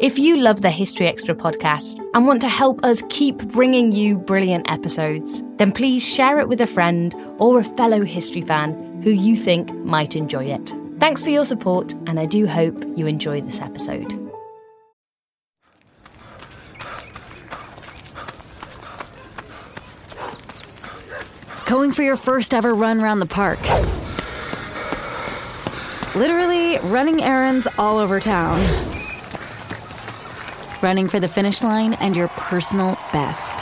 If you love the History Extra podcast and want to help us keep bringing you brilliant episodes, then please share it with a friend or a fellow history fan who you think might enjoy it. Thanks for your support, and I do hope you enjoy this episode. Going for your first ever run around the park. Literally running errands all over town. Running for the finish line and your personal best.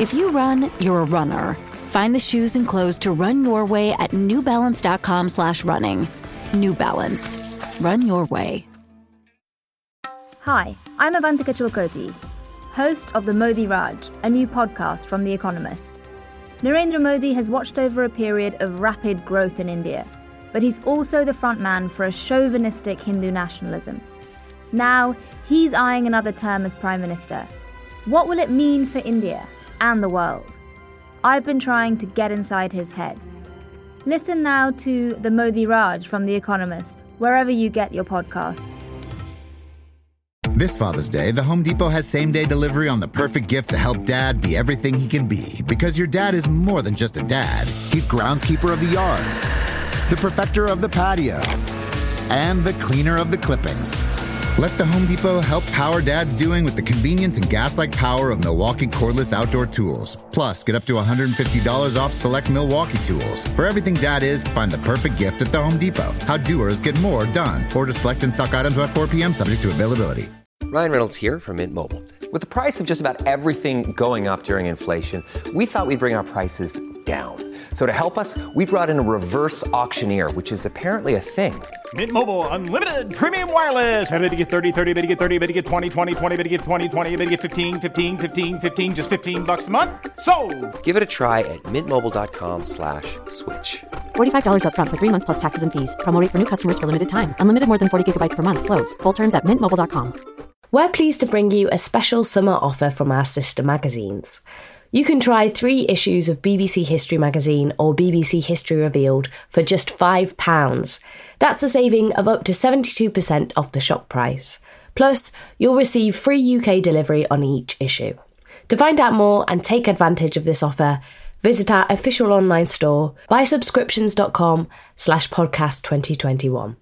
If you run, you're a runner. Find the shoes and clothes to run your way at newbalance.com slash running. New Balance. Run your way. Hi, I'm Avantika Chilkoti, host of the Modi Raj, a new podcast from The Economist. Narendra Modi has watched over a period of rapid growth in India, but he's also the frontman for a chauvinistic Hindu nationalism. Now, he's eyeing another term as Prime Minister. What will it mean for India and the world? I've been trying to get inside his head. Listen now to the Modi Raj from The Economist, wherever you get your podcasts. This Father's Day, the Home Depot has same day delivery on the perfect gift to help dad be everything he can be. Because your dad is more than just a dad, he's groundskeeper of the yard, the perfecter of the patio, and the cleaner of the clippings. Let the Home Depot help power dad's doing with the convenience and gas like power of Milwaukee cordless outdoor tools. Plus, get up to $150 off select Milwaukee tools. For everything dad is, find the perfect gift at the Home Depot. How doers get more done. Order select and stock items by 4 p.m., subject to availability. Ryan Reynolds here from Mint Mobile. With the price of just about everything going up during inflation, we thought we'd bring our prices down. So to help us, we brought in a reverse auctioneer, which is apparently a thing. Mint Mobile unlimited premium wireless. Ready to get 30, 30, bit to get 30, bit to get 20, 20, 20, bit to get 20, 20, bit to get 15, 15, 15, 15 just 15 bucks a month. So, Give it a try at mintmobile.com/switch. slash $45 upfront for three months plus taxes and fees. Promo rate for new customers for limited time. Unlimited more than 40 gigabytes per month. Slows. Full terms at mintmobile.com. We're pleased to bring you a special summer offer from our sister magazines. You can try three issues of BBC History Magazine or BBC History Revealed for just £5. That's a saving of up to 72% off the shop price. Plus, you'll receive free UK delivery on each issue. To find out more and take advantage of this offer, visit our official online store, buysubscriptions.com slash podcast 2021.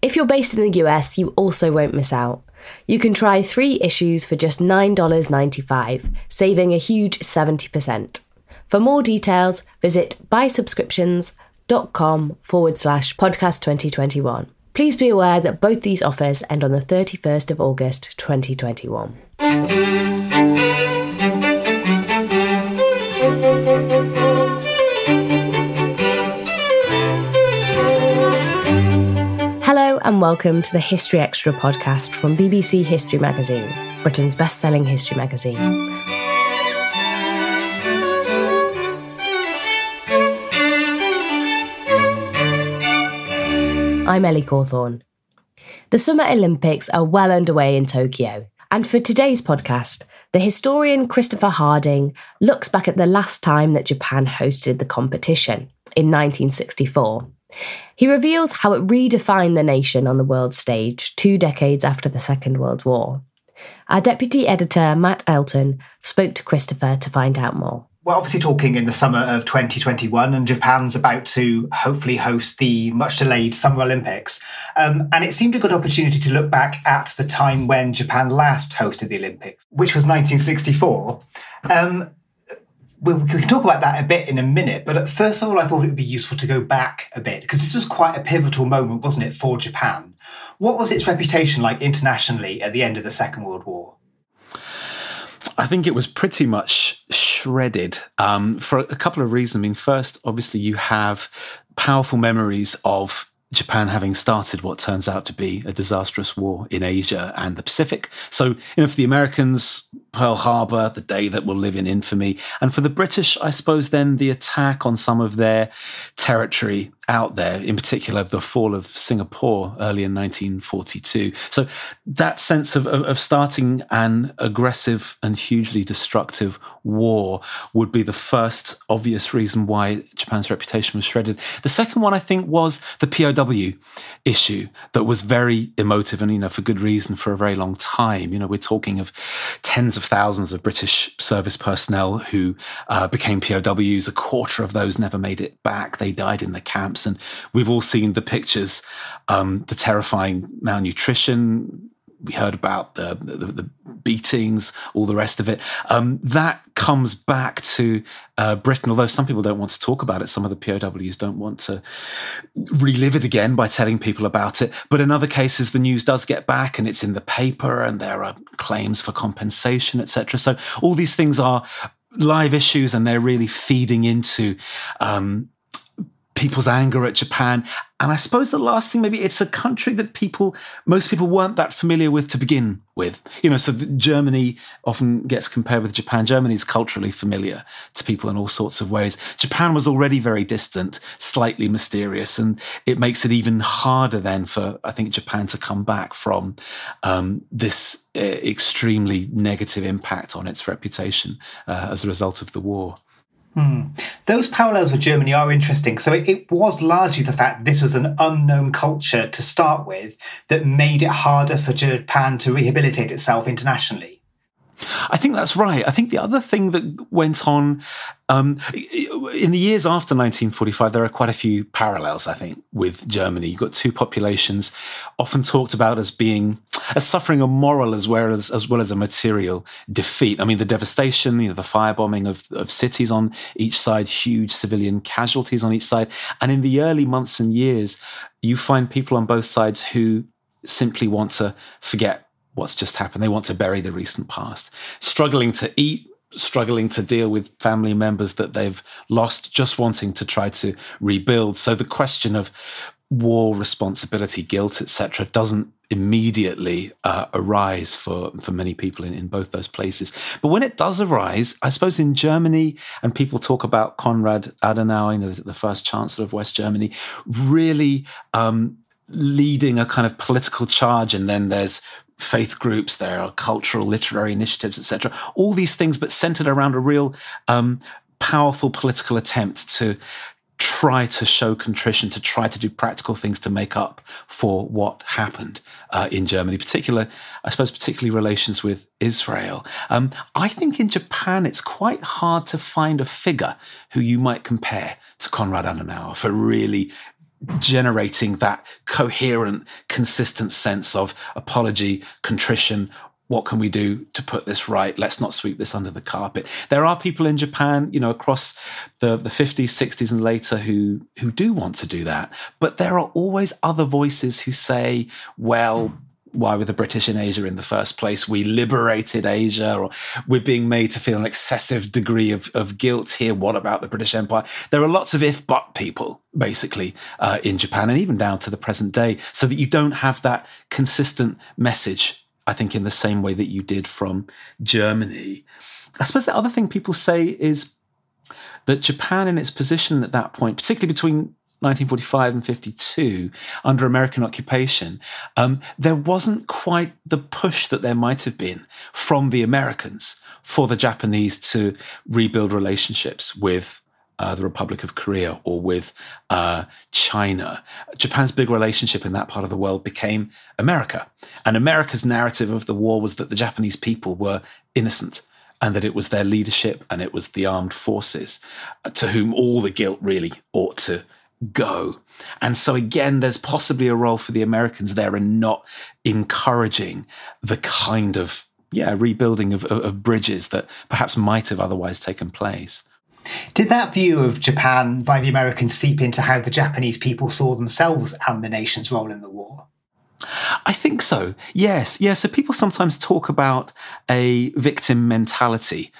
If you're based in the US, you also won't miss out. You can try three issues for just $9.95, saving a huge 70%. For more details, visit buysubscriptions.com forward slash podcast 2021. Please be aware that both these offers end on the 31st of August 2021. And welcome to the History Extra podcast from BBC History Magazine, Britain's best selling history magazine. I'm Ellie Cawthorne. The Summer Olympics are well underway in Tokyo, and for today's podcast, the historian Christopher Harding looks back at the last time that Japan hosted the competition in 1964. He reveals how it redefined the nation on the world stage two decades after the Second World War. Our deputy editor, Matt Elton, spoke to Christopher to find out more. We're obviously talking in the summer of 2021, and Japan's about to hopefully host the much delayed Summer Olympics. Um, and it seemed a good opportunity to look back at the time when Japan last hosted the Olympics, which was 1964. Um, we, we can talk about that a bit in a minute, but first of all, I thought it would be useful to go back a bit because this was quite a pivotal moment, wasn't it, for Japan? What was its reputation like internationally at the end of the Second World War? I think it was pretty much shredded um, for a couple of reasons. I mean, first, obviously, you have powerful memories of Japan having started what turns out to be a disastrous war in Asia and the Pacific. So, you know, for the Americans, Pearl Harbor, the day that will live in infamy. And for the British, I suppose then the attack on some of their territory out there, in particular the fall of Singapore early in 1942. So that sense of, of, of, starting an aggressive and hugely destructive war would be the first obvious reason why Japan's reputation was shredded. The second one, I think, was the POW issue that was very emotive and, you know, for good reason for a very long time. You know, we're talking of tens of thousands of British service personnel who uh, became POWs. A quarter of those never made it back. They died in the camp camps. And we've all seen the pictures, um, the terrifying malnutrition. We heard about the, the, the beatings, all the rest of it. Um, that comes back to uh, Britain, although some people don't want to talk about it. Some of the POWs don't want to relive it again by telling people about it. But in other cases, the news does get back and it's in the paper and there are claims for compensation, etc. So all these things are live issues and they're really feeding into um, people's anger at Japan. And I suppose the last thing, maybe it's a country that people, most people weren't that familiar with to begin with. You know, so Germany often gets compared with Japan. Germany is culturally familiar to people in all sorts of ways. Japan was already very distant, slightly mysterious, and it makes it even harder then for, I think, Japan to come back from um, this uh, extremely negative impact on its reputation uh, as a result of the war. Hmm. Those parallels with Germany are interesting. So it, it, was largely the fact this was an unknown culture to start with that made it harder for Japan to rehabilitate itself internationally. I think that's right. I think the other thing that went on um, in the years after 1945, there are quite a few parallels, I think, with Germany. You've got two populations often talked about as being as suffering a moral as well as as well as a material defeat. I mean, the devastation, you know, the firebombing of, of cities on each side, huge civilian casualties on each side. And in the early months and years, you find people on both sides who simply want to forget what's just happened. They want to bury the recent past, struggling to eat, struggling to deal with family members that they've lost, just wanting to try to rebuild. So the question of war responsibility, guilt, etc., doesn't immediately uh, arise for for many people in, in both those places. But when it does arise, I suppose in Germany, and people talk about Konrad Adenauer, you know, the, first chancellor of West Germany, really um, leading a kind of political charge, and then there's faith groups, there are cultural, literary initiatives, etc. All these things, but centered around a real um, powerful political attempt to try to show contrition, to try to do practical things to make up for what happened uh, in Germany, particular, I suppose, particularly relations with Israel. Um, I think in Japan, it's quite hard to find a figure who you might compare to Konrad Adenauer for really generating that coherent, consistent sense of apology, contrition. What can we do to put this right? Let's not sweep this under the carpet. There are people in Japan, you know, across the, the 50s, 60s, and later who who do want to do that. But there are always other voices who say, well, why were the British in Asia in the first place? We liberated Asia, or we're being made to feel an excessive degree of, of guilt here. What about the British Empire? There are lots of if but people, basically, uh, in Japan, and even down to the present day, so that you don't have that consistent message, I think, in the same way that you did from Germany. I suppose the other thing people say is that Japan, in its position at that point, particularly between 1945 and 52 under American occupation, um, there wasn't quite the push that there might have been from the Americans for the Japanese to rebuild relationships with uh, the Republic of Korea or with uh, China. Japan's big relationship in that part of the world became America. And America's narrative of the war was that the Japanese people were innocent and that it was their leadership and it was the armed forces uh, to whom all the guilt really ought to go. And so, again, there's possibly a role for the Americans there in not encouraging the kind of, yeah, rebuilding of, of, of bridges that perhaps might have otherwise taken place. Did that view of Japan by the Americans seep into how the Japanese people saw themselves and the nation's role in the war? I think so. Yes. Yeah. So people sometimes talk about a victim mentality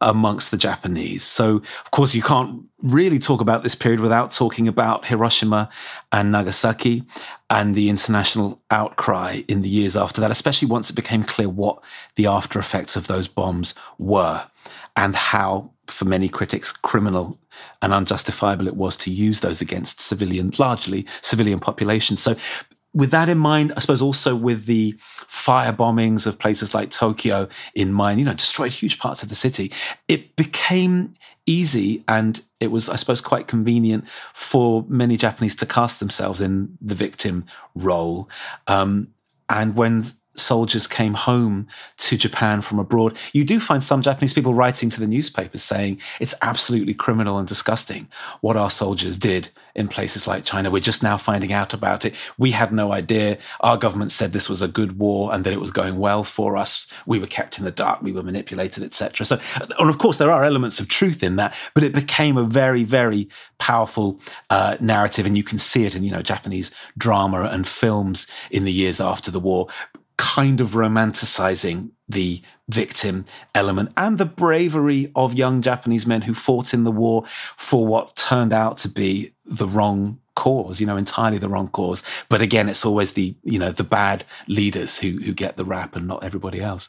amongst the Japanese. So, of course, you can't really talk about this period without talking about Hiroshima and Nagasaki and the international outcry in the years after that, especially once it became clear what the after effects of those bombs were and how, for many critics, criminal and unjustifiable it was to use those against civilian, largely civilian populations. So with that in mind, I suppose also with the fire bombings of places like Tokyo in mind, you know, destroyed huge parts of the city, it became easy and it was, I suppose, quite convenient for many Japanese to cast themselves in the victim role. Um, and when soldiers came home to Japan from abroad, you do find some Japanese people writing to the newspapers saying it's absolutely criminal and disgusting what our soldiers did in places like China. We're just now finding out about it. We had no idea. Our government said this was a good war and that it was going well for us. We were kept in the dark. We were manipulated, etc. So, and of course, there are elements of truth in that, but it became a very, very powerful uh, narrative, and you can see it in you know Japanese drama and films in the years after the war kind of romanticizing the victim element and the bravery of young Japanese men who fought in the war for what turned out to be the wrong cause, you know, entirely the wrong cause. But again, it's always the, you know, the bad leaders who, who get the rap and not everybody else.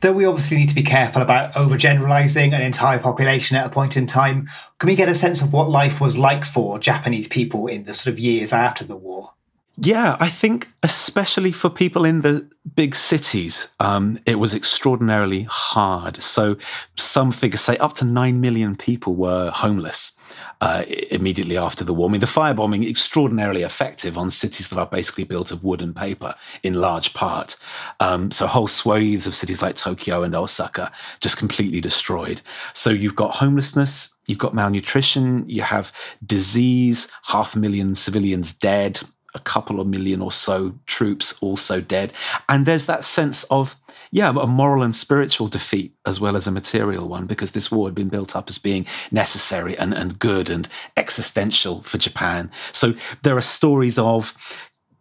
Though we obviously need to be careful about overgeneralizing an entire population at a point in time, can we get a sense of what life was like for Japanese people in the sort of years after the war? Yeah, I think especially for people in the big cities, um, it was extraordinarily hard. So some figures say up to 9 million people were homeless. Uh, immediately after the war. I mean, the firebombing extraordinarily effective on cities that are basically built of wood and paper in large part. Um, so whole swathes of cities like Tokyo and Osaka just completely destroyed. So you've got homelessness, you've got malnutrition, you have disease, half a million civilians dead, a couple of million or so troops also dead. And there's that sense of, yeah, a moral and spiritual defeat as well as a material one, because this war had been built up as being necessary and, and good and existential for Japan. So there are stories of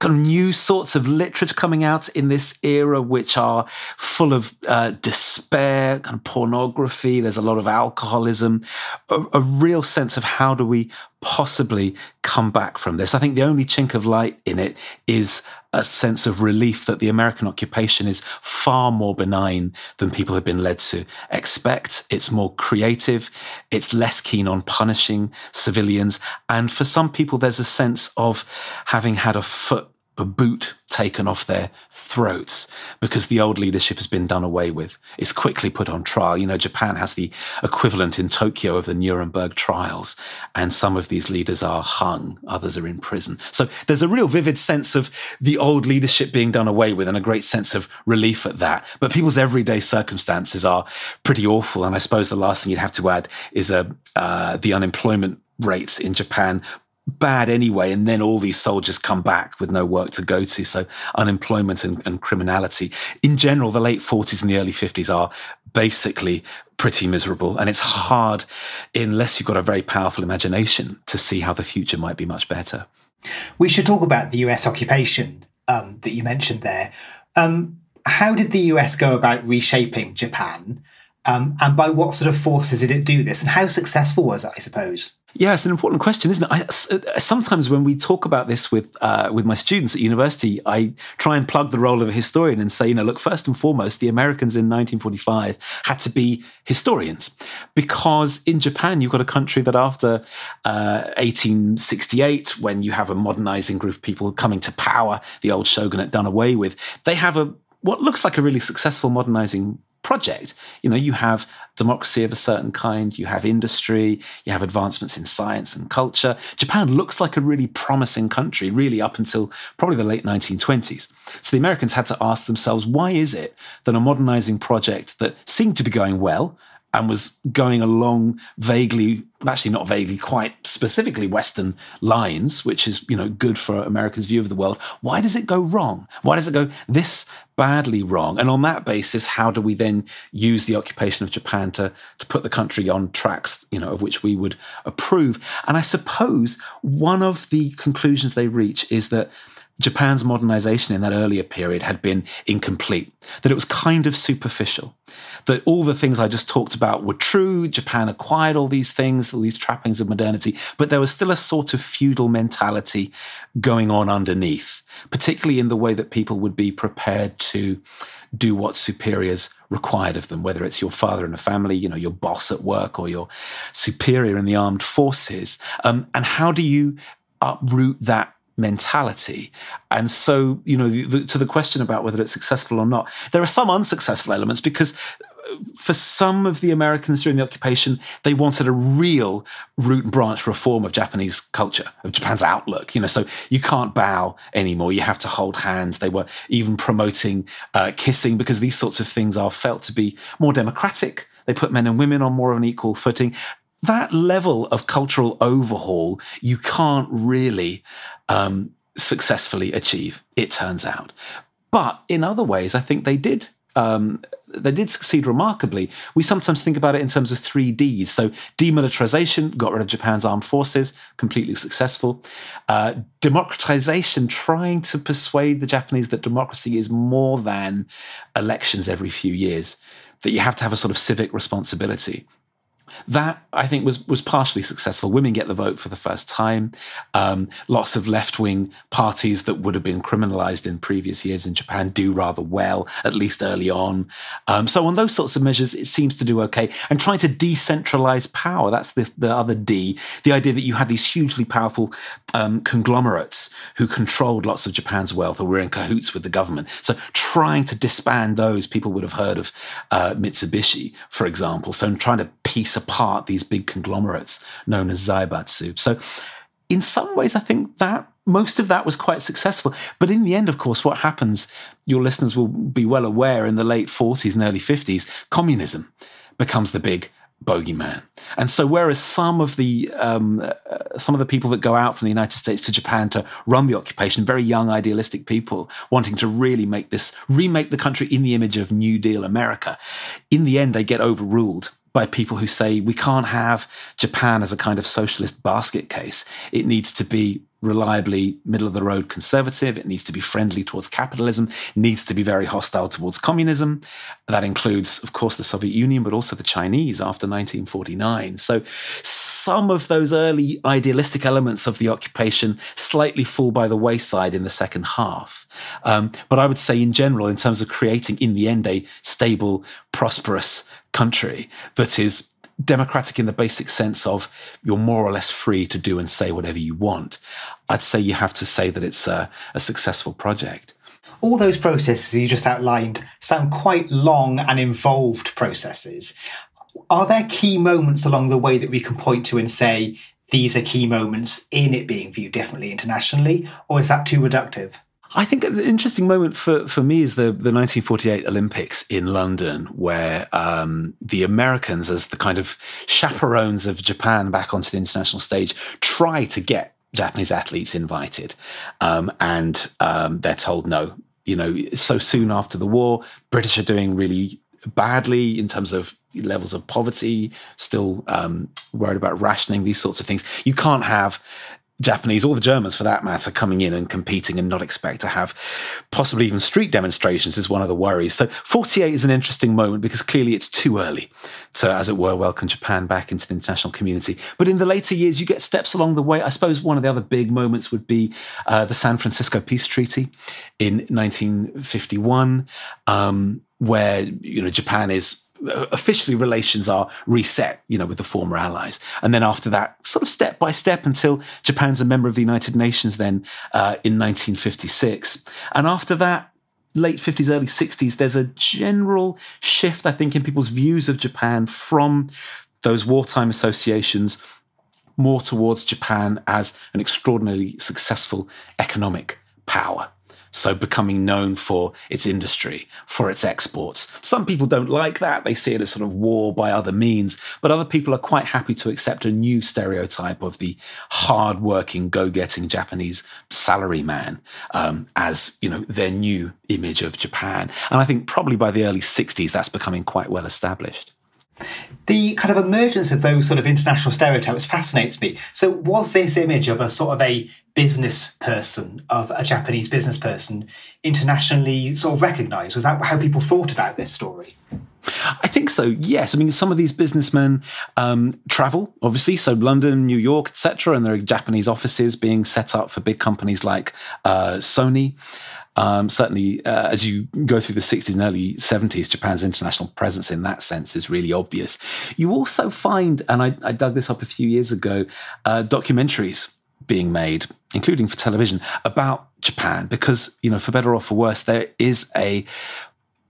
new sorts of literature coming out in this era, which are full of uh, despair, kind of pornography. There's a lot of alcoholism, a, a real sense of how do we possibly come back from this. I think the only chink of light in it is a sense of relief that the American occupation is far more benign than people have been led to expect. It's more creative. It's less keen on punishing civilians. And for some people, there's a sense of having had a foot a boot taken off their throats because the old leadership has been done away with. It's quickly put on trial. You know, Japan has the equivalent in Tokyo of the Nuremberg trials, and some of these leaders are hung, others are in prison. So there's a real vivid sense of the old leadership being done away with and a great sense of relief at that. But people's everyday circumstances are pretty awful. And I suppose the last thing you'd have to add is uh, uh, the unemployment rates in Japan bad anyway, and then all these soldiers come back with no work to go to. So unemployment and, and criminality. In general, the late 40s and the early 50s are basically pretty miserable. And it's hard, unless you've got a very powerful imagination, to see how the future might be much better. We should talk about the US occupation um, that you mentioned there. Um, how did the US go about reshaping Japan? Um, and by what sort of forces did it do this? And how successful was it, I suppose? Yeah, it's an important question, isn't it? I, uh, sometimes when we talk about this with uh, with my students at university, I try and plug the role of a historian and say, you know, look, first and foremost, the Americans in 1945 had to be historians because in Japan you've got a country that after uh, 1868, when you have a modernizing group of people coming to power, the old shogunate done away with, they have a what looks like a really successful modernizing project. You know, you have democracy of a certain kind, you have industry, you have advancements in science and culture. Japan looks like a really promising country, really up until probably the late 1920s. So the Americans had to ask themselves, why is it that a modernizing project that seemed to be going well, and was going along vaguely, actually not vaguely, quite specifically Western lines, which is, you know, good for America's view of the world. Why does it go wrong? Why does it go this badly wrong? And on that basis, how do we then use the occupation of Japan to, to put the country on tracks, you know, of which we would approve? And I suppose one of the conclusions they reach is that Japan's modernization in that earlier period had been incomplete, that it was kind of superficial, that all the things I just talked about were true. Japan acquired all these things, all these trappings of modernity, but there was still a sort of feudal mentality going on underneath, particularly in the way that people would be prepared to do what superiors required of them, whether it's your father in a family, you know, your boss at work, or your superior in the armed forces. Um, and how do you uproot that mentality. And so, you know, the, to the question about whether it's successful or not, there are some unsuccessful elements because uh, for some of the Americans during the occupation, they wanted a real root and branch reform of Japanese culture, of Japan's outlook. You know, so you can't bow anymore. You have to hold hands. They were even promoting uh, kissing because these sorts of things are felt to be more democratic. They put men and women on more of an equal footing that level of cultural overhaul you can't really um, successfully achieve, it turns out. But in other ways, I think they did. Um, they did succeed remarkably. We sometimes think about it in terms of three Ds. So, demilitarization got rid of Japan's armed forces, completely successful. Uh, democratization, trying to persuade the Japanese that democracy is more than elections every few years, that you have to have a sort of civic responsibility. That I think was was partially successful. Women get the vote for the first time. Um, lots of left wing parties that would have been criminalized in previous years in Japan do rather well, at least early on. Um, so on those sorts of measures, it seems to do okay. And trying to decentralize power, that's the, the other D. The idea that you had these hugely powerful um, conglomerates who controlled lots of Japan's wealth or were in cahoots with the government. So trying to disband those, people would have heard of uh, Mitsubishi, for example. So trying to piece apart these big conglomerates known as Zaibatsu. So, in some ways, I think that most of that was quite successful. But in the end, of course, what happens, your listeners will be well aware in the late 40s and early 50s, communism becomes the big bogeyman. And so, whereas some of the um, uh, some of the people that go out from the United States to Japan to run the occupation, very young, idealistic people wanting to really make this remake the country in the image of New Deal America, in the end, they get overruled by people who say we can't have Japan as a kind of socialist basket case. It needs to be reliably middle of the road conservative. It needs to be friendly towards capitalism, needs to be very hostile towards communism. That includes, of course, the Soviet Union, but also the Chinese after 1949. So some of those early idealistic elements of the occupation slightly fall by the wayside in the second half. Um, but I would say, in general, in terms of creating, in the end, a stable, prosperous country that is democratic in the basic sense of you're more or less free to do and say whatever you want, I'd say you have to say that it's a, a successful project. All those processes you just outlined sound quite long and involved processes. Are there key moments along the way that we can point to and say these are key moments in it being viewed differently internationally, or is that too reductive? I think an interesting moment for, for me is the, the 1948 Olympics in London, where um, the Americans, as the kind of chaperones of Japan back onto the international stage, try to get Japanese athletes invited. Um, and um, they're told no. You know, so soon after the war, British are doing really badly in terms of levels of poverty, still um, worried about rationing, these sorts of things. You can't have Japanese or the Germans for that matter coming in and competing and not expect to have possibly even street demonstrations is one of the worries. So 48 is an interesting moment because clearly it's too early to, as it were, welcome Japan back into the international community. But in the later years, you get steps along the way. I suppose one of the other big moments would be uh, the San Francisco Peace Treaty in 1951, um, where you know Japan is officially relations are reset, you know, with the former allies. And then after that, sort of step by step until Japan's a member of the United Nations then uh, in 1956. And after that, late 50s, early 60s, there's a general shift, I think, in people's views of Japan from those wartime associations more towards Japan as an extraordinarily successful economic power. So becoming known for its industry, for its exports. Some people don't like that. They see it as sort of war by other means, but other people are quite happy to accept a new stereotype of the hard-working, go-getting Japanese salaryman um, as, you know, their new image of Japan. And I think probably by the early 60s, that's becoming quite well established. The kind of emergence of those sort of international stereotypes fascinates me. So, was this image of a sort of a business person of a Japanese business person internationally sort of recognized? Was that how people thought about this story? I think so. Yes, I mean some of these businessmen um, travel, obviously, so London, New York, etc., and there are Japanese offices being set up for big companies like uh, Sony. Um, certainly, uh, as you go through the 60s and early 70s, Japan's international presence in that sense is really obvious. You also find, and I, I dug this up a few years ago, uh, documentaries being made, including for television, about Japan, because, you know, for better or for worse, there is a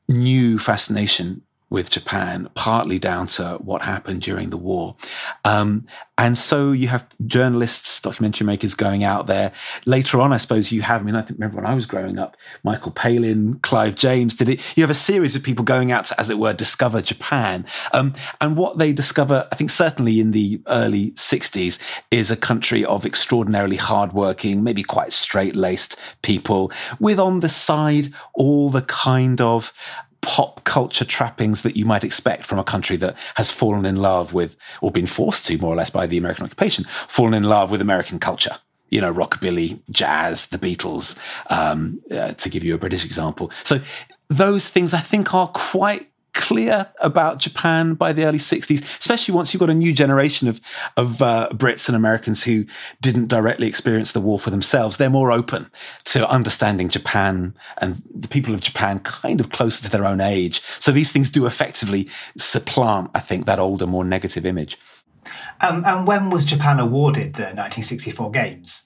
new fascination with Japan, partly down to what happened during the war. Um, and so you have journalists, documentary makers going out there. Later on, I suppose you have, I mean, I think, remember when I was growing up, Michael Palin, Clive James, did it? You have a series of people going out to, as it were, discover Japan. Um, and what they discover, I think certainly in the early 60s, is a country of extraordinarily hardworking, maybe quite straight laced people, with on the side all the kind of pop culture trappings that you might expect from a country that has fallen in love with, or been forced to, more or less, by the American occupation, fallen in love with American culture. You know, rockabilly, jazz, the Beatles, um, uh, to give you a British example. So those things I think are quite clear about Japan by the early 60s, especially once you've got a new generation of, of uh, Brits and Americans who didn't directly experience the war for themselves. They're more open to understanding Japan and the people of Japan kind of closer to their own age. So these things do effectively supplant, I think, that older, more negative image. Um, and when was Japan awarded the 1964 Games?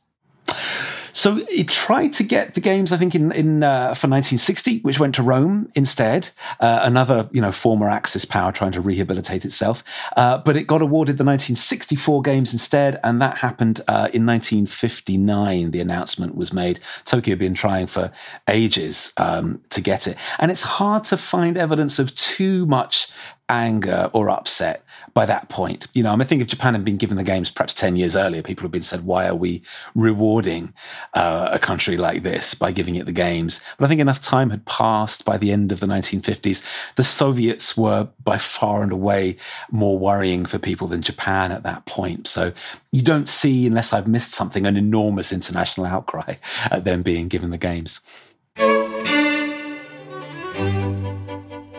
So he tried to get the games, I think, in, in uh, for 1960, which went to Rome instead. Uh, another, you know, former Axis power trying to rehabilitate itself. Uh, but it got awarded the 1964 games instead, and that happened uh, in 1959. The announcement was made. Tokyo had been trying for ages um, to get it, and it's hard to find evidence of too much anger or upset by that point. You know, I am mean, think if Japan had been given the games perhaps 10 years earlier, people would have been said, why are we rewarding uh, a country like this by giving it the games? But I think enough time had passed by the end of the 1950s. The Soviets were by far and away more worrying for people than Japan at that point. So you don't see, unless I've missed something, an enormous international outcry at them being given the games.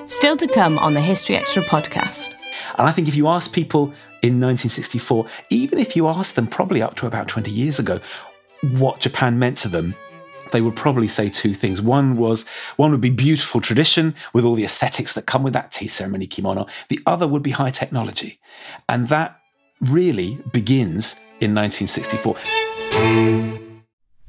Still to come on the History Extra podcast. And I think if you ask people in 1964, even if you ask them probably up to about 20 years ago, what Japan meant to them, they would probably say two things. One was one would be beautiful tradition with all the aesthetics that come with that tea ceremony kimono. The other would be high technology. And that really begins in 1964.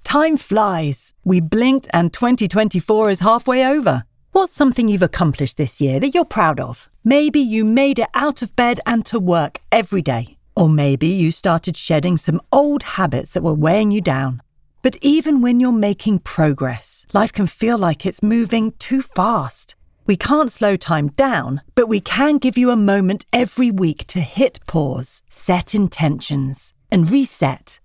Time flies. We blinked and 2024 is halfway over. What's something you've accomplished this year that you're proud of? Maybe you made it out of bed and to work every day. Or maybe you started shedding some old habits that were weighing you down. But even when you're making progress, life can feel like it's moving too fast. We can't slow time down, but we can give you a moment every week to hit pause, set intentions, and reset.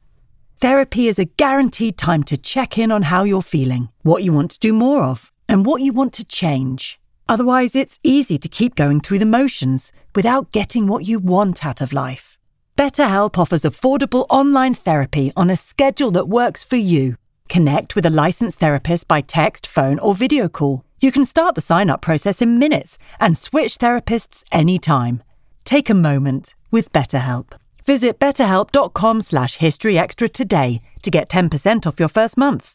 Therapy is a guaranteed time to check in on how you're feeling, what you want to do more of and what you want to change. Otherwise, it's easy to keep going through the motions without getting what you want out of life. BetterHelp offers affordable online therapy on a schedule that works for you. Connect with a licensed therapist by text, phone, or video call. You can start the sign up process in minutes and switch therapists anytime. Take a moment with BetterHelp. Visit betterhelp.com slash historyextra today to get 10% off your first month.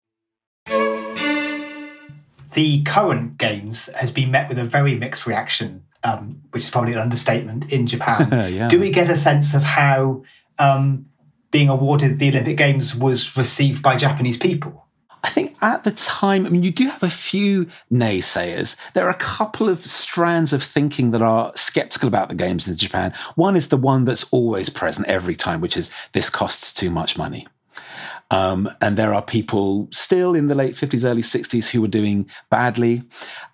The current games has been met with a very mixed reaction, um, which is probably an understatement in Japan. Yeah. Do we get a sense of how um, being awarded the Olympic Games was received by Japanese people? I think at the time, I mean, you do have a few naysayers. There are a couple of strands of thinking that are skeptical about the games in Japan. One is the one that's always present every time, which is this costs too much money. Um, and there are people still in the late 50s, early 60s who are doing badly.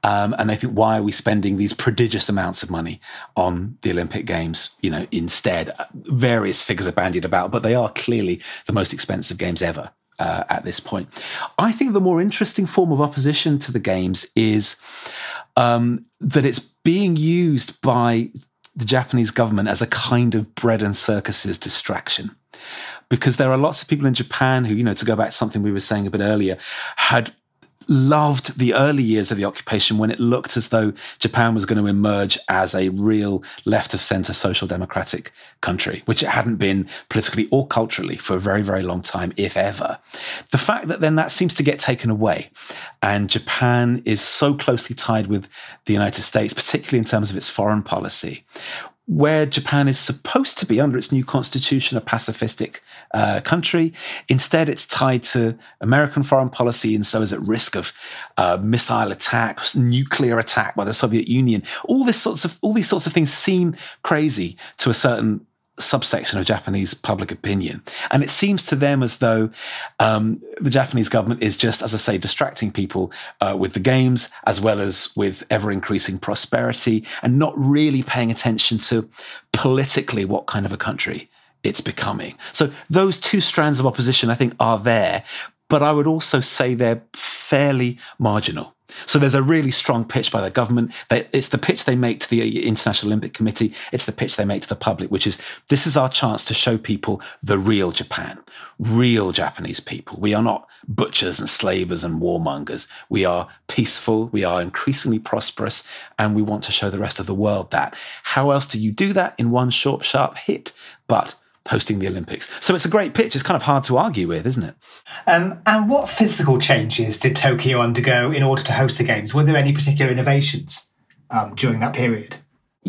Um, and they think, why are we spending these prodigious amounts of money on the Olympic Games? You know, instead, uh, various figures are bandied about, but they are clearly the most expensive games ever. Uh, at this point, I think the more interesting form of opposition to the games is um, that it's being used by the Japanese government as a kind of bread and circuses distraction because there are lots of people in Japan who, you know, to go back to something we were saying a bit earlier, had loved the early years of the occupation when it looked as though Japan was going to emerge as a real left of center social democratic country, which it hadn't been politically or culturally for a very, very long time, if ever. The fact that then that seems to get taken away and Japan is so closely tied with the United States, particularly in terms of its foreign policy, where Japan is supposed to be under its new constitution a pacifistic uh, country. Instead, it's tied to American foreign policy and so is at risk of uh, missile attack, nuclear attack by the Soviet Union. All this sorts of all these sorts of things seem crazy to a certain subsection of Japanese public opinion. And it seems to them as though um, the Japanese government is just, as I say, distracting people uh, with the games as well as with ever increasing prosperity and not really paying attention to politically what kind of a country it's becoming. So those two strands of opposition, I think, are there. But I would also say they're fairly marginal. So there's a really strong pitch by the government. It's the pitch they make to the International Olympic Committee. It's the pitch they make to the public, which is this is our chance to show people the real Japan, real Japanese people. We are not butchers and slavers and warmongers. We are peaceful. We are increasingly prosperous. And we want to show the rest of the world that. How else do you do that in one short, sharp hit? But hosting the Olympics. So it's a great pitch. It's kind of hard to argue with, isn't it? Um, and what physical changes did Tokyo undergo in order to host the Games? Were there any particular innovations um, during that period?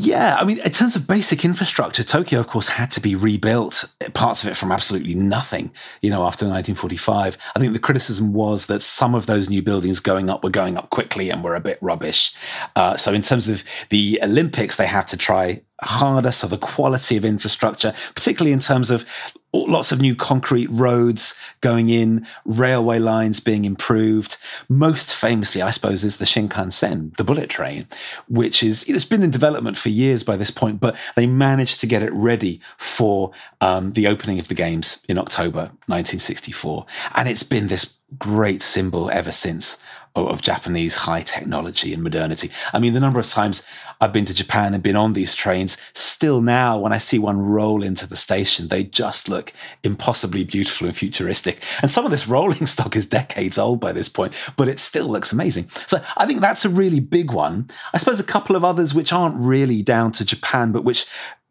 Yeah, I mean, in terms of basic infrastructure, Tokyo, of course, had to be rebuilt, parts of it from absolutely nothing, you know, after 1945. I think the criticism was that some of those new buildings going up were going up quickly and were a bit rubbish. Uh, so, in terms of the Olympics, they had to try harder. So, the quality of infrastructure, particularly in terms of lots of new concrete roads going in, railway lines being improved. Most famously, I suppose, is the Shinkansen, the bullet train, which is, you know, it's been in development for years by this point, but they managed to get it ready for um, the opening of the games in October 1964. And it's been this great symbol ever since of Japanese high technology and modernity. I mean, the number of times I've been to Japan and been on these trains, still now, when I see one roll into the station, they just look impossibly beautiful and futuristic. And some of this rolling stock is decades old by this point, but it still looks amazing. So I think that's a really big one. I suppose a couple of others which aren't really down to Japan, but which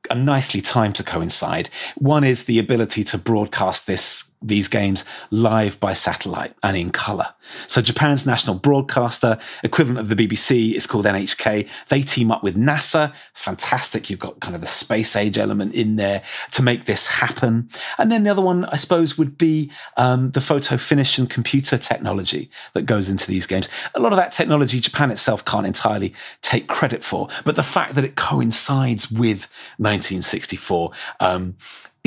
are nicely timed to coincide. One is the ability to broadcast this these games live by satellite and in color. So Japan's national broadcaster, equivalent of the BBC, is called NHK. They team up with NASA. Fantastic. You've got kind of the space age element in there to make this happen. And then the other one, I suppose, would be um, the photo finish and computer technology that goes into these games. A lot of that technology, Japan itself can't entirely take credit for, but the fact that it coincides with 1964 um,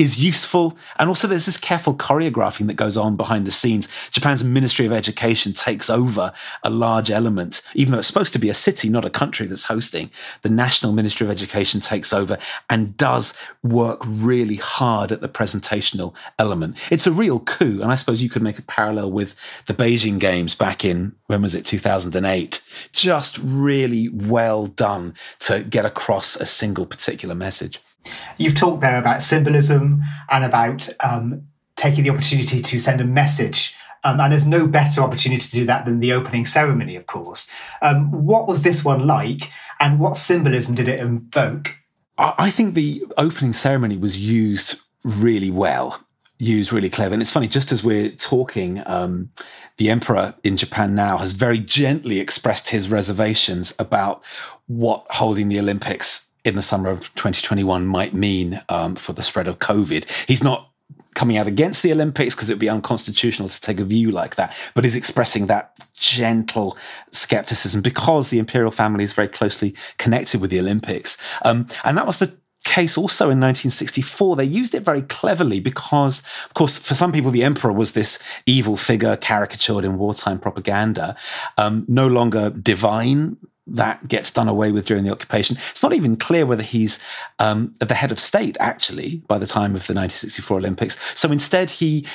is useful. And also, there's this careful choreographing that goes on behind the scenes. Japan's Ministry of Education takes over a large element, even though it's supposed to be a city, not a country that's hosting. The National Ministry of Education takes over and does work really hard at the presentational element. It's a real coup. And I suppose you could make a parallel with the Beijing Games back in, when was it, 2008? Just really well done to get across a single particular message. You've talked there about symbolism and about um, taking the opportunity to send a message. Um, and there's no better opportunity to do that than the opening ceremony, of course. Um, what was this one like, and what symbolism did it invoke? I think the opening ceremony was used really well, used really clever. And it's funny, just as we're talking, um, the emperor in Japan now has very gently expressed his reservations about what holding the Olympics in the summer of 2021 might mean um, for the spread of COVID. He's not coming out against the Olympics because it would be unconstitutional to take a view like that, but is expressing that gentle skepticism because the imperial family is very closely connected with the Olympics. Um, and that was the case also in 1964 they used it very cleverly because of course for some people the emperor was this evil figure caricatured in wartime propaganda um, no longer divine that gets done away with during the occupation. It's not even clear whether he's um, the head of state, actually, by the time of the 1964 Olympics. So instead, he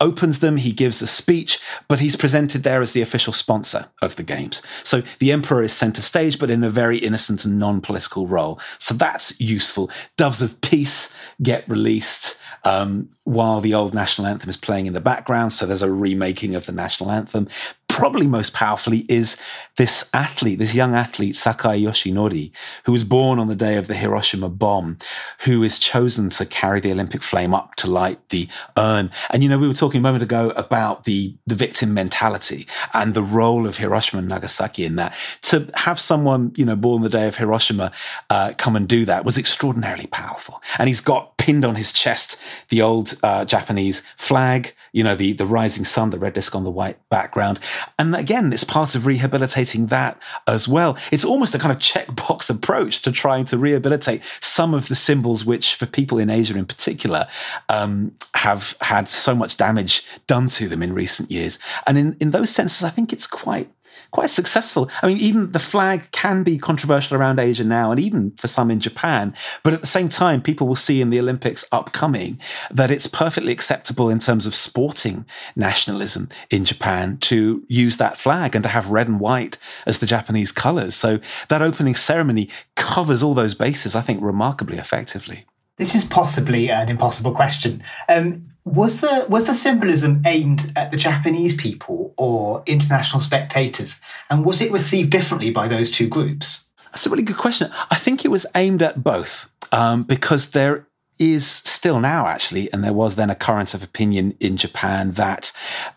opens them, he gives a speech, but he's presented there as the official sponsor of the games. So the emperor is center stage, but in a very innocent and non political role. So that's useful. Doves of Peace get released um, while the old national anthem is playing in the background. So there's a remaking of the national anthem probably most powerfully is this athlete, this young athlete, Sakai Yoshinori, who was born on the day of the Hiroshima bomb, who is chosen to carry the Olympic flame up to light the urn. And, you know, we were talking a moment ago about the, the victim mentality and the role of Hiroshima and Nagasaki in that. To have someone, you know, born the day of Hiroshima uh, come and do that was extraordinarily powerful. And he's got pinned on his chest the old uh, Japanese flag, you know, the, the rising sun, the red disc on the white background. And again, it's part of rehabilitating that as well. It's almost a kind of checkbox approach to trying to rehabilitate some of the symbols which, for people in Asia in particular, um, have had so much damage done to them in recent years. And in, in those senses, I think it's quite quite successful. I mean, even the flag can be controversial around Asia now, and even for some in Japan. But at the same time, people will see in the Olympics upcoming that it's perfectly acceptable in terms of sporting nationalism in Japan to use that flag and to have red and white as the Japanese colors. So that opening ceremony covers all those bases, I think, remarkably effectively. This is possibly an impossible question. Um, was the was the symbolism aimed at the Japanese people or international spectators, and was it received differently by those two groups? That's a really good question. I think it was aimed at both um, because there is still now actually, and there was then a current of opinion in Japan that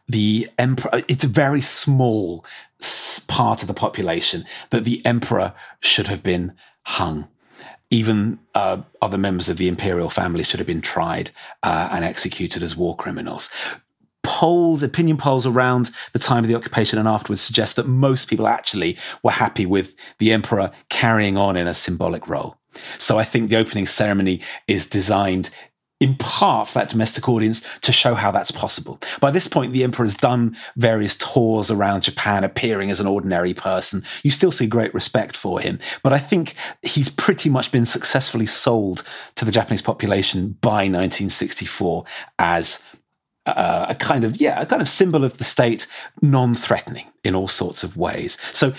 the emperor, it's a very small part of the population that the emperor should have been hung even uh, other members of the imperial family should have been tried uh, and executed as war criminals. Polls, opinion polls around the time of the occupation and afterwards suggest that most people actually were happy with the emperor carrying on in a symbolic role. So I think the opening ceremony is designed in part for that domestic audience to show how that's possible. By this point, the emperor has done various tours around Japan, appearing as an ordinary person. You still see great respect for him, but I think he's pretty much been successfully sold to the Japanese population by 1964 as uh, a kind of yeah, a kind of symbol of the state, non-threatening in all sorts of ways. So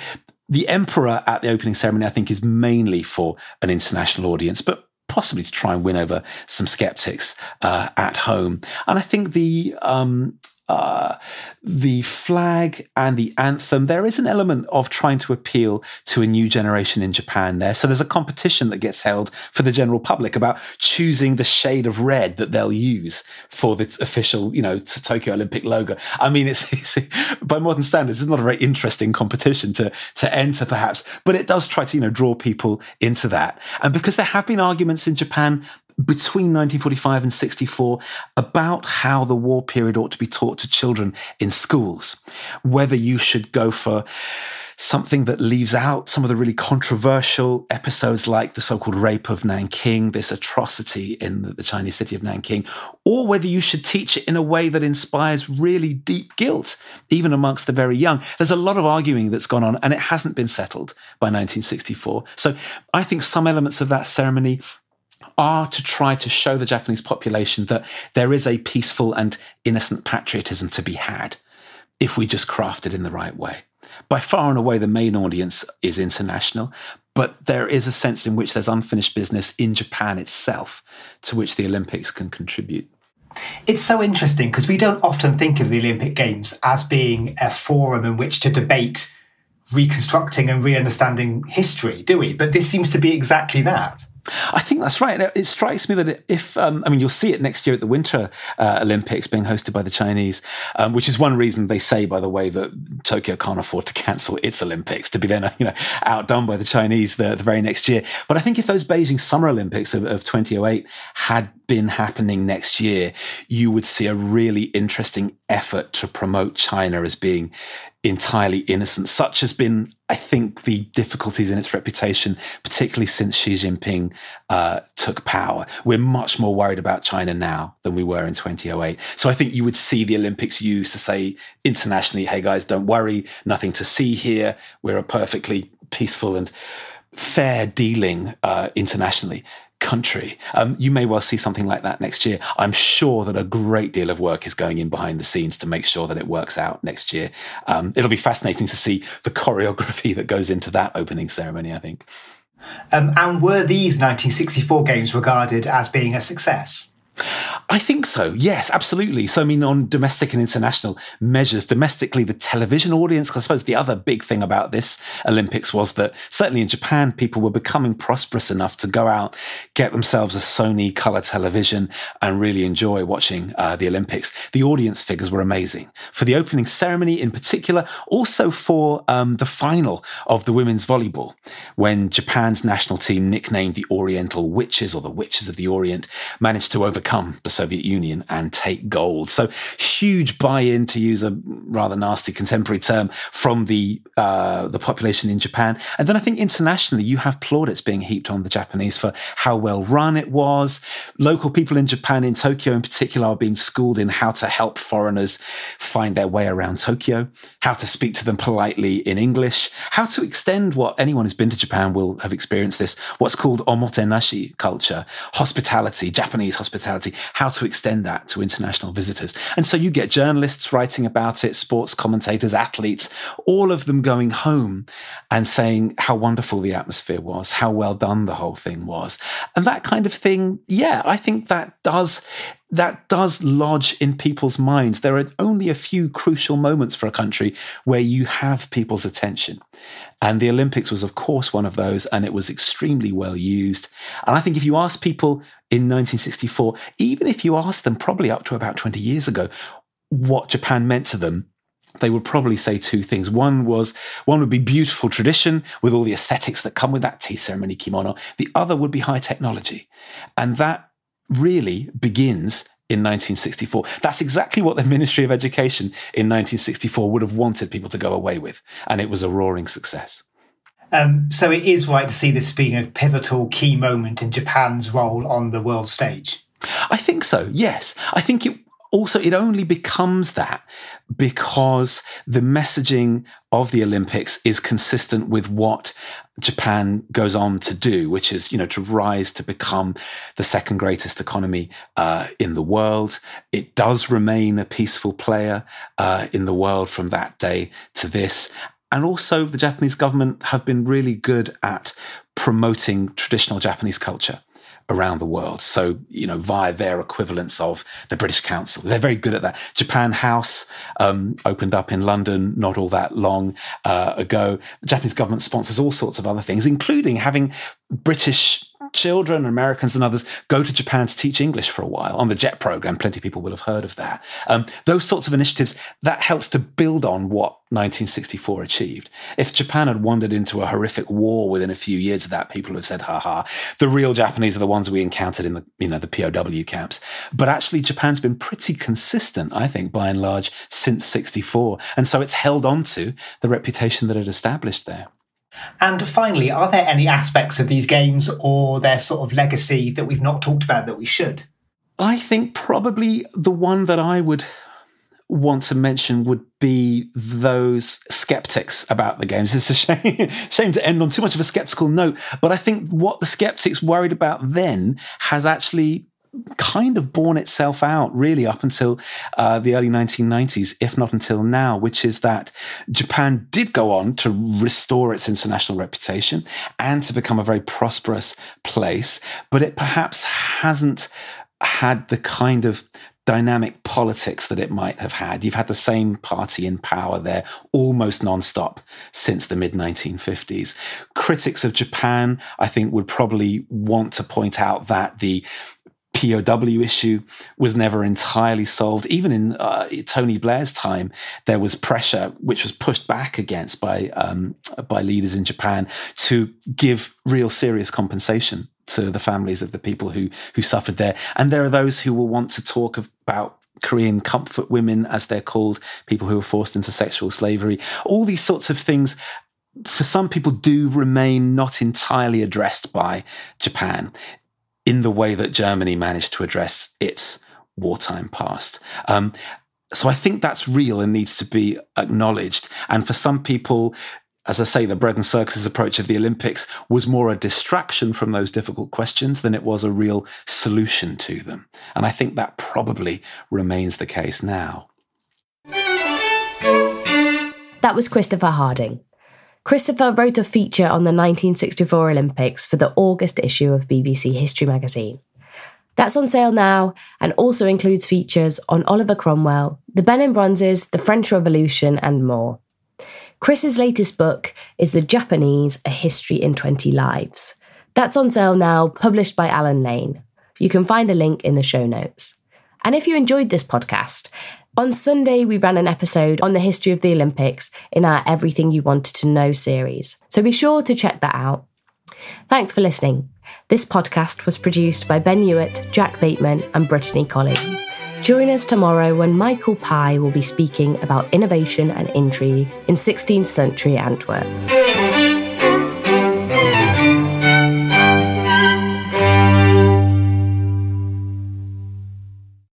the emperor at the opening ceremony, I think, is mainly for an international audience, but possibly to try and win over some skeptics uh, at home. And I think the um, uh, the flag and the anthem, there is an element of trying to appeal to a new generation in Japan there. So there's a competition that gets held for the general public about choosing the shade of red that they'll use for the official, you know, Tokyo Olympic logo. I mean, it's, it's by modern standards, it's not a very interesting competition to to enter, perhaps, but it does try to, you know, draw people into that. And because there have been arguments in Japan between 1945 and 64 about how the war period ought to be taught to children in schools, whether you should go for something that leaves out some of the really controversial episodes like the so-called rape of Nanking, this atrocity in the, Chinese city of Nanking, or whether you should teach it in a way that inspires really deep guilt, even amongst the very young. There's a lot of arguing that's gone on and it hasn't been settled by 1964. So I think some elements of that ceremony are to try to show the Japanese population that there is a peaceful and innocent patriotism to be had if we just craft it in the right way by far and away the main audience is international, but there is a sense in which there's unfinished business in Japan itself to which the Olympics can contribute. It's so interesting because we don't often think of the Olympic Games as being a forum in which to debate reconstructing and re understanding history, do we? But this seems to be exactly that. I think that's right. It strikes me that if, um, I mean, you'll see it next year at the Winter uh, Olympics being hosted by the Chinese, um, which is one reason they say, by the way, that Tokyo can't afford to cancel its Olympics to be then, you know, outdone by the Chinese the, the very next year. But I think if those Beijing Summer Olympics of, of 2008 had been happening next year, you would see a really interesting effort to promote China as being entirely innocent. Such has been, I think, the difficulties in its reputation, particularly since Xi Jinping uh, took power. We're much more worried about China now than we were in 2008. So I think you would see the Olympics used to say internationally, hey guys, don't worry, nothing to see here. We're a perfectly peaceful and fair dealing uh, internationally country. Um, you may well see something like that next year. I'm sure that a great deal of work is going in behind the scenes to make sure that it works out next year. Um, it'll be fascinating to see the choreography that goes into that opening ceremony, I think. Um, and were these 1964 games regarded as being a success? I think so. Yes, absolutely. So, I mean, on domestic and international measures, domestically, the television audience, I suppose the other big thing about this Olympics was that certainly in Japan, people were becoming prosperous enough to go out, get themselves a Sony color television, and really enjoy watching uh, the Olympics. The audience figures were amazing. For the opening ceremony in particular, also for um, the final of the women's volleyball, when Japan's national team, nicknamed the Oriental Witches or the Witches of the Orient, managed to overcome overcome the Soviet Union and take gold. So huge buy-in, to use a rather nasty contemporary term, from the uh, the population in Japan. And then I think internationally, you have plaudits being heaped on the Japanese for how well run it was. Local people in Japan, in Tokyo in particular, are being schooled in how to help foreigners find their way around Tokyo, how to speak to them politely in English, how to extend what anyone who's been to Japan will have experienced this, what's called omotenashi culture, hospitality, Japanese hospitality how to extend that to international visitors. And so you get journalists writing about it, sports commentators, athletes, all of them going home and saying how wonderful the atmosphere was, how well done the whole thing was. And that kind of thing, yeah, I think that does that does lodge in people's minds. There are only a few crucial moments for a country where you have people's attention. And the Olympics was, of course, one of those, and it was extremely well used. And I think if you ask people in 1964, even if you ask them probably up to about 20 years ago, what Japan meant to them, they would probably say two things. One was one would be beautiful tradition with all the aesthetics that come with that tea ceremony kimono. The other would be high technology. And that really begins in 1964. That's exactly what the Ministry of Education in 1964 would have wanted people to go away with. And it was a roaring success. Um, so it is right to see this being a pivotal key moment in Japan's role on the world stage. I think so, yes. I think it also it only becomes that because the messaging of the olympics is consistent with what japan goes on to do which is you know to rise to become the second greatest economy uh, in the world. It does remain a peaceful player uh, in the world from that day to this. And also the japanese government have been really good at promoting traditional japanese culture around the world. So, you know, via their equivalents of the British Council. They're very good at that. Japan House um, opened up in London not all that long uh, ago. The Japanese government sponsors all sorts of other things, including having British children, Americans and others, go to Japan to teach English for a while on the JET program. Plenty of people will have heard of that. Um, those sorts of initiatives, that helps to build on what 1964 achieved. If Japan had wandered into a horrific war within a few years of that, people have said, ha ha, the real Japanese are the ones we encountered in the, you know, the POW camps. But actually, Japan's been pretty consistent, I think, by and large, since 64. And so it's held on to the reputation that it established there. And finally, are there any aspects of these games or their sort of legacy that we've not talked about that we should? I think probably the one that I would want to mention would be those skeptics about the games. It's a shame, shame to end on too much of a skeptical note, but I think what the skeptics worried about then has actually kind of borne itself out really up until uh, the early 1990s, if not until now, which is that Japan did go on to restore its international reputation and to become a very prosperous place, but it perhaps hasn't had the kind of dynamic politics that it might have had. You've had the same party in power there almost nonstop since the mid 1950s. Critics of Japan, I think, would probably want to point out that the POW issue was never entirely solved. Even in uh, Tony Blair's time, there was pressure which was pushed back against by um, by leaders in Japan to give real serious compensation to the families of the people who who suffered there. And there are those who will want to talk about Korean comfort women, as they're called, people who were forced into sexual slavery. All these sorts of things for some people do remain not entirely addressed by Japan in the way that Germany managed to address its wartime past. Um, so I think that's real and needs to be acknowledged. And for some people, as I say, the bread and circuses approach of the Olympics was more a distraction from those difficult questions than it was a real solution to them. And I think that probably remains the case now. That was Christopher Harding. Christopher wrote a feature on the 1964 Olympics for the August issue of BBC History magazine. That's on sale now and also includes features on Oliver Cromwell, the Benin Bronzes, the French Revolution, and more. Chris's latest book is The Japanese A History in 20 Lives. That's on sale now, published by Allen Lane. You can find a link in the show notes. And if you enjoyed this podcast, on Sunday, we ran an episode on the history of the Olympics in our Everything You Wanted to Know series, so be sure to check that out. Thanks for listening. This podcast was produced by Ben Hewitt, Jack Bateman, and Brittany Colley. Join us tomorrow when Michael Pye will be speaking about innovation and intrigue in 16th century Antwerp.